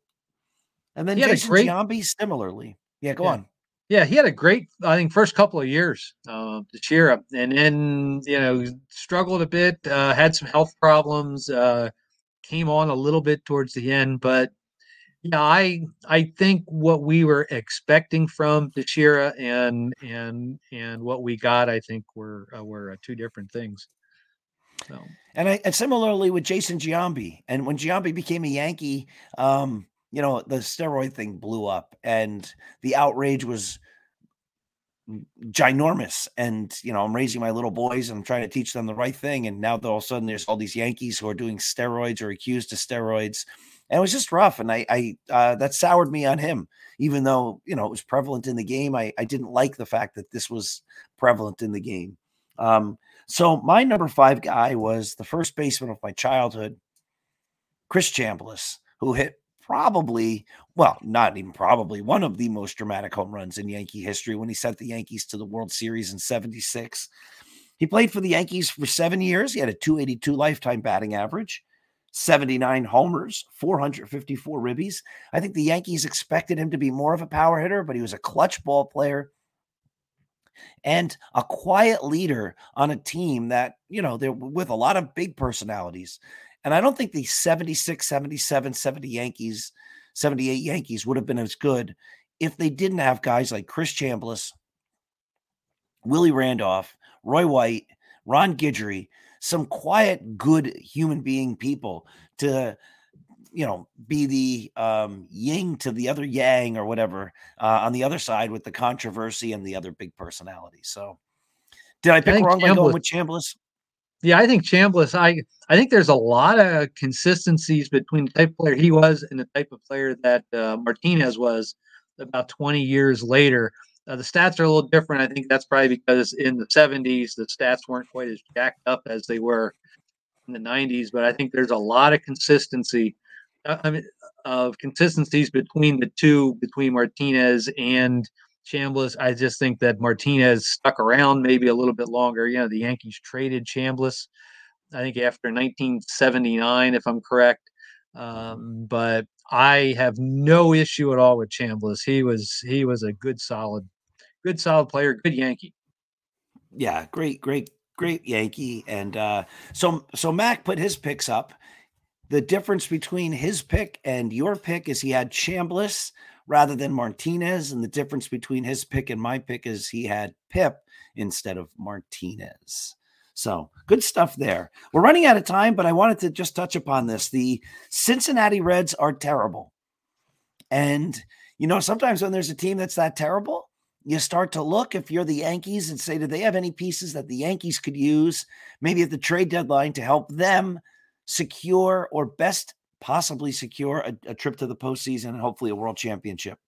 S4: and then Jason great, Giambi similarly. Yeah, go
S5: yeah.
S4: on.
S5: Yeah, he had a great, I think, first couple of years uh, Teixeira, and then you know struggled a bit, uh, had some health problems, uh, came on a little bit towards the end, but yeah, I I think what we were expecting from Teixeira and and and what we got, I think were uh, were uh, two different things.
S4: So. And I and similarly with Jason Giambi, and when Giambi became a Yankee, um, you know the steroid thing blew up, and the outrage was ginormous. And you know, I'm raising my little boys and I'm trying to teach them the right thing, and now all of a sudden there's all these Yankees who are doing steroids or accused of steroids and it was just rough. And I, I uh, that soured me on him, even though you know it was prevalent in the game. I, I didn't like the fact that this was prevalent in the game. Um, so my number five guy was the first baseman of my childhood, Chris Chambliss, who hit probably, well, not even probably, one of the most dramatic home runs in Yankee history when he sent the Yankees to the World Series in 76. He played for the Yankees for seven years. He had a 282 lifetime batting average, 79 homers, 454 ribbies. I think the Yankees expected him to be more of a power hitter, but he was a clutch ball player and a quiet leader on a team that, you know, they're with a lot of big personalities. And I don't think the 76, 77, 70 Yankees, 78 Yankees would have been as good if they didn't have guys like Chris Chambliss, Willie Randolph, Roy White, Ron Guidry, some quiet, good human being people to, you know, be the um, yin to the other yang or whatever uh, on the other side with the controversy and the other big personality. So, did I pick I wrong Chambliss, by going with Chambliss?
S5: Yeah, I think Chambliss. I I think there's a lot of consistencies between the type of player he was and the type of player that uh, Martinez was about 20 years later. Uh, the stats are a little different. I think that's probably because in the 70s, the stats weren't quite as jacked up as they were in the 90s. But I think there's a lot of consistency, uh, I mean, of consistencies between the two, between Martinez and Chambliss. I just think that Martinez stuck around maybe a little bit longer. You know, the Yankees traded Chambliss, I think after 1979, if I'm correct. Um, but I have no issue at all with Chambliss. He was he was a good solid good solid player, good Yankee.
S4: Yeah, great, great, great Yankee. And uh, so so Mac put his picks up. The difference between his pick and your pick is he had Chambliss rather than Martinez, and the difference between his pick and my pick is he had Pipp instead of Martinez. So good stuff there. We're running out of time, but I wanted to just touch upon this. The Cincinnati Reds are terrible. And, you know, sometimes when there's a team that's that terrible, you start to look if you're the Yankees and say, do they have any pieces that the Yankees could use maybe at the trade deadline to help them secure or best possibly secure a, a trip to the postseason and hopefully a world championship?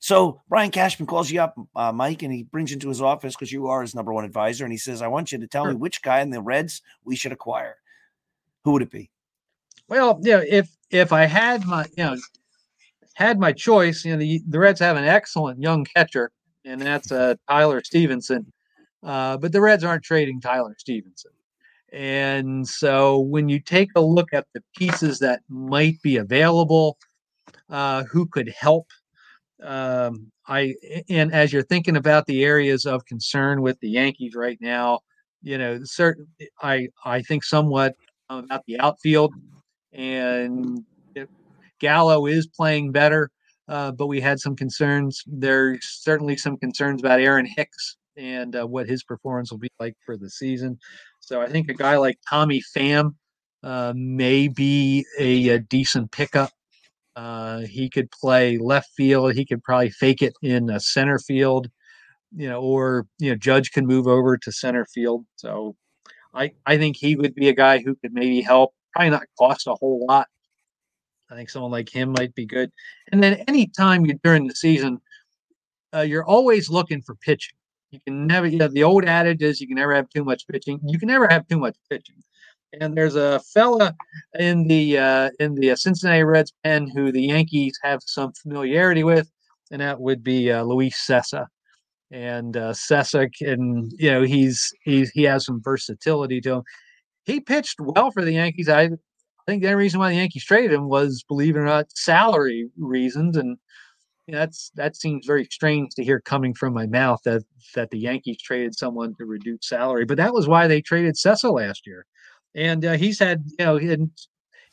S4: So Brian Cashman calls you up, uh, Mike, and he brings you into his office because you are his number one advisor. And he says, I want you to tell sure. me which guy in the Reds we should acquire. Who would it be?
S5: Well, yeah, if if I had my you know had my choice, you know, the, the Reds have an excellent young catcher and that's uh, Tyler Stephenson. Uh, but the Reds aren't trading Tyler Stephenson. And so when you take a look at the pieces that might be available, uh, who could help, um, I and as you're thinking about the areas of concern with the Yankees right now, you know, certain I I think somewhat about the outfield, and Gallo is playing better uh, but we had some concerns. There's certainly some concerns about Aaron Hicks and uh, what his performance will be like for the season. So I think a guy like Tommy Pham uh, may be a, a decent pickup. Uh, he could play left field. He could probably fake it in center field, you know, or you know, Judge can move over to center field. So I I think he would be a guy who could maybe help. Probably not cost a whole lot I think someone like him might be good. And then anytime you during the season, uh, you're always looking for pitching. You can never, you know, the old adage is you can never have too much pitching. You can never have too much pitching. And there's a fella in the uh, in the Cincinnati Reds pen who the Yankees have some familiarity with, and that would be uh, Luis Cessa. And uh, Cessa can, you know, he's he's he has some versatility to him. He pitched well for the Yankees. I I think the only reason why the Yankees traded him was, believe it or not, salary reasons, and that's that seems very strange to hear coming from my mouth that that the Yankees traded someone to reduce salary. But that was why they traded Cessa last year, and uh, he's had you know he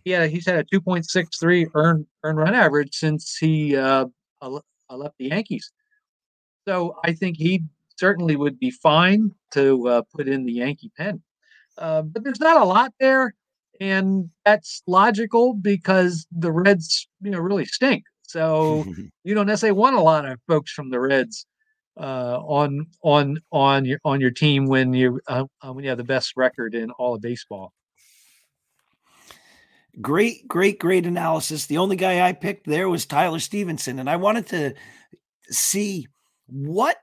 S5: he had he's had a 2.63 earn earn run average since he uh, left the Yankees. So I think he certainly would be fine to uh, put in the Yankee pen. Uh, but there's not a lot there and that's logical because the Reds, you know, really stink. So you don't necessarily want a lot of folks from the Reds uh, on on on your on your team when you uh, uh, when you have the best record in all of baseball.
S4: Great, great, great analysis. The only guy I picked there was Tyler Stephenson, and I wanted to see what.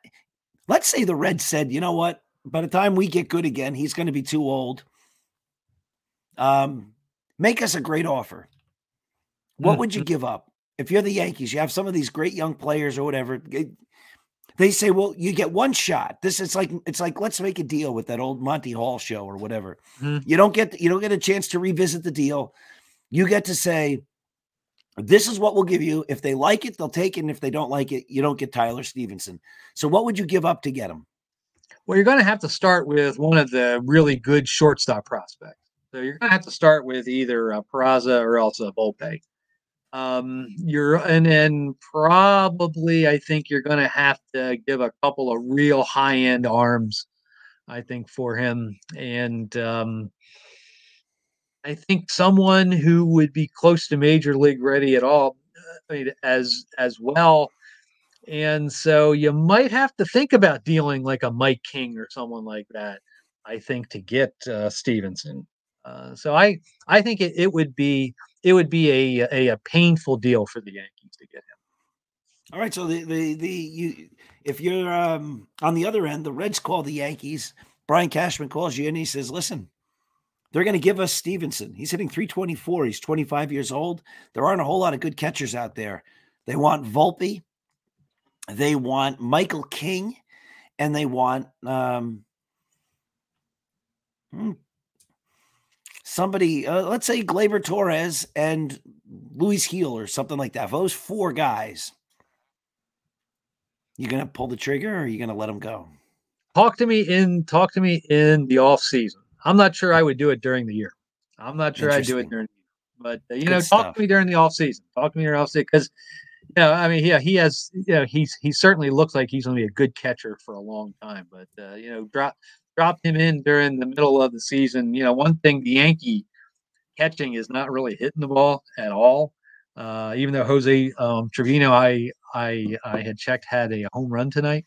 S4: Let's say the Reds said, you know what? By the time we get good again, he's going to be too old um, make us a great offer. What would you mm-hmm. give up? if you're the Yankees, you have some of these great young players or whatever. They say, well, you get one shot. This is like it's like let's make a deal with that old Monty Hall show or whatever. Mm-hmm. You don't get you don't get a chance to revisit the deal. You get to say, this is what we'll give you. If they like it, they'll take it. And if they don't like it, you don't get Tyler Stephenson." So what would you give up to get him?
S5: Well, you're going to have to start with one of the really good shortstop prospects. So you're going to have to start with either uh, Peraza or else a Volpe. Um, you're and then probably I think you're going to have to give a couple of real high end arms. I think for him and um, I think someone who would be close to major league ready at all I mean, as as well. And so you might have to think about dealing like a Mike King or someone like that. I think to get uh, Stephenson. Uh, so I I think it, it would be it would be a, a, a painful deal for the Yankees to get him.
S4: All right, so the the the you if you're um, on the other end, the Reds call the Yankees. Brian Cashman calls you and he says, "Listen, they're going to give us Stephenson. He's hitting 324. He's 25 years old. There aren't a whole lot of good catchers out there. They want Volpe. They want Michael King. And they want um, hmm, somebody, uh, let's say Gleyber Torres and Luis Gil or something like that. those four guys, you going to pull the trigger or are you going to let them go?
S5: Talk to me in talk to me in the off season. I'm not sure I would do it during the year. I'm not sure I'd do it during, the year. but uh, you Good know, stuff. talk to me during the off season. Talk to me during off season because, you know, I mean, yeah, he has, you know, he's he certainly looks like he's going to be a good catcher for a long time. But uh, you know, drop drop him in during the middle of the season. You know, one thing the Yankee catching is not really hitting the ball at all. Uh, even though Jose um, Trevino, I I I had checked had a home run tonight.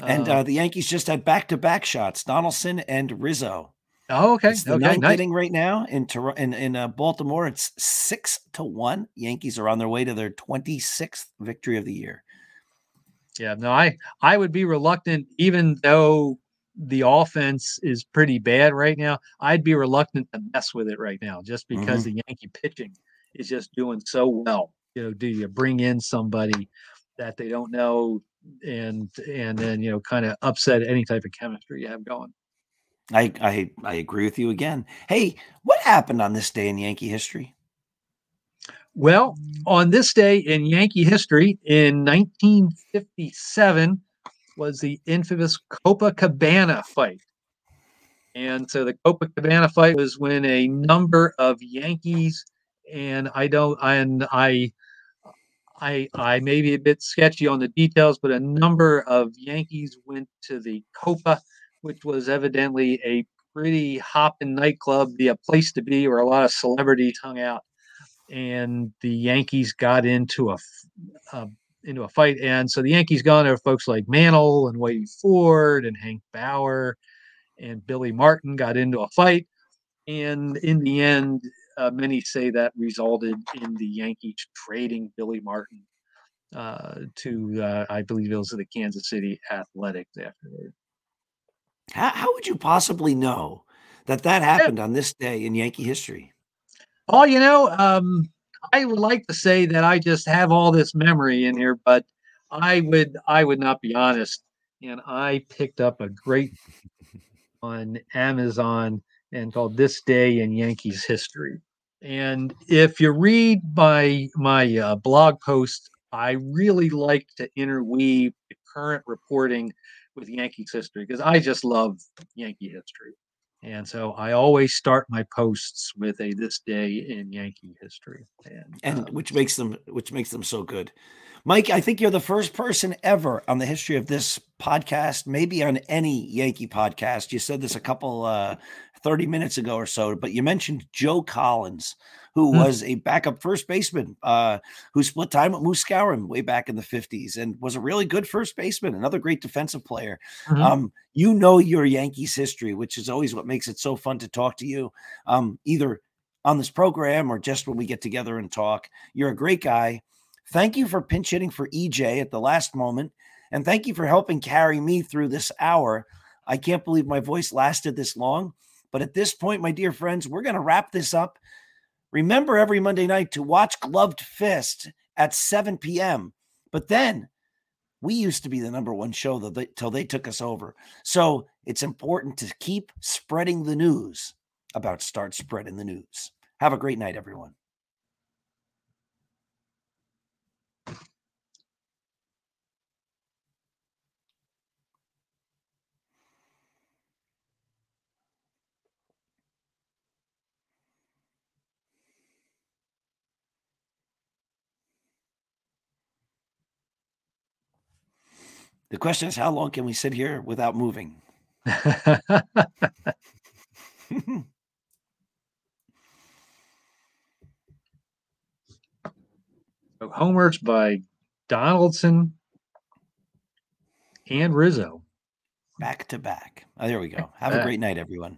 S4: And uh, uh the Yankees just had back to back shots, Donaldson and Rizzo.
S5: Oh, okay. It's the okay,
S4: ninth nice. inning right now in in in uh, Baltimore. It's six to one. Yankees are on their way to their twenty sixth victory of the year.
S5: Yeah, no, I I would be reluctant, even though the offense is pretty bad right now. I'd be reluctant to mess with it right now, just because mm-hmm. the Yankee pitching is just doing so well. You know, do you bring in somebody that they don't know and and then you know kind of upset any type of chemistry you have going?
S4: I, I I agree with you again. Hey, what happened on this day in Yankee history?
S5: Well, on this day in Yankee history in 1957 was the infamous Copacabana fight. And so the Copacabana fight was when a number of Yankees and I don't and I I I may be a bit sketchy on the details, but a number of Yankees went to the Copa which was evidently a pretty hopping nightclub, be a place to be where a lot of celebrities hung out. And the Yankees got into a, a into a fight, and so the Yankees gone there. Folks like Mantle and Whitey Ford and Hank Bauer and Billy Martin got into a fight, and in the end, uh, many say that resulted in the Yankees trading Billy Martin uh, to, uh, I believe it was the Kansas City Athletics afterward.
S4: How, how would you possibly know that that happened on this day in Yankee history?
S5: Oh, you know, um, I would like to say that I just have all this memory in here, but I would I would not be honest. And I picked up a great on Amazon and called "This Day in Yankees History." And if you read my my uh, blog post, I really like to interweave the current reporting with Yankees history because I just love Yankee history. And so I always start my posts with a this day in Yankee history.
S4: And, and um, which makes them which makes them so good. Mike, I think you're the first person ever on the history of this podcast, maybe on any Yankee podcast. You said this a couple uh 30 minutes ago or so, but you mentioned Joe Collins who mm. was a backup first baseman uh, who split time with Moose Skowron way back in the 50s and was a really good first baseman, another great defensive player. Mm-hmm. Um, you know your Yankees history, which is always what makes it so fun to talk to you, um, either on this program or just when we get together and talk. You're a great guy. Thank you for pinch hitting for EJ at the last moment. And thank you for helping carry me through this hour. I can't believe my voice lasted this long. But at this point, my dear friends, we're going to wrap this up. Remember every Monday night to watch Gloved Fist at 7 p.m. But then we used to be the number one show they, till they took us over. So it's important to keep spreading the news about start spreading the news. Have a great night, everyone. The question is, how long can we sit here without moving?
S5: Homeworks by Donaldson and Rizzo.
S4: Back to back. Oh, there we go. Have a great night, everyone.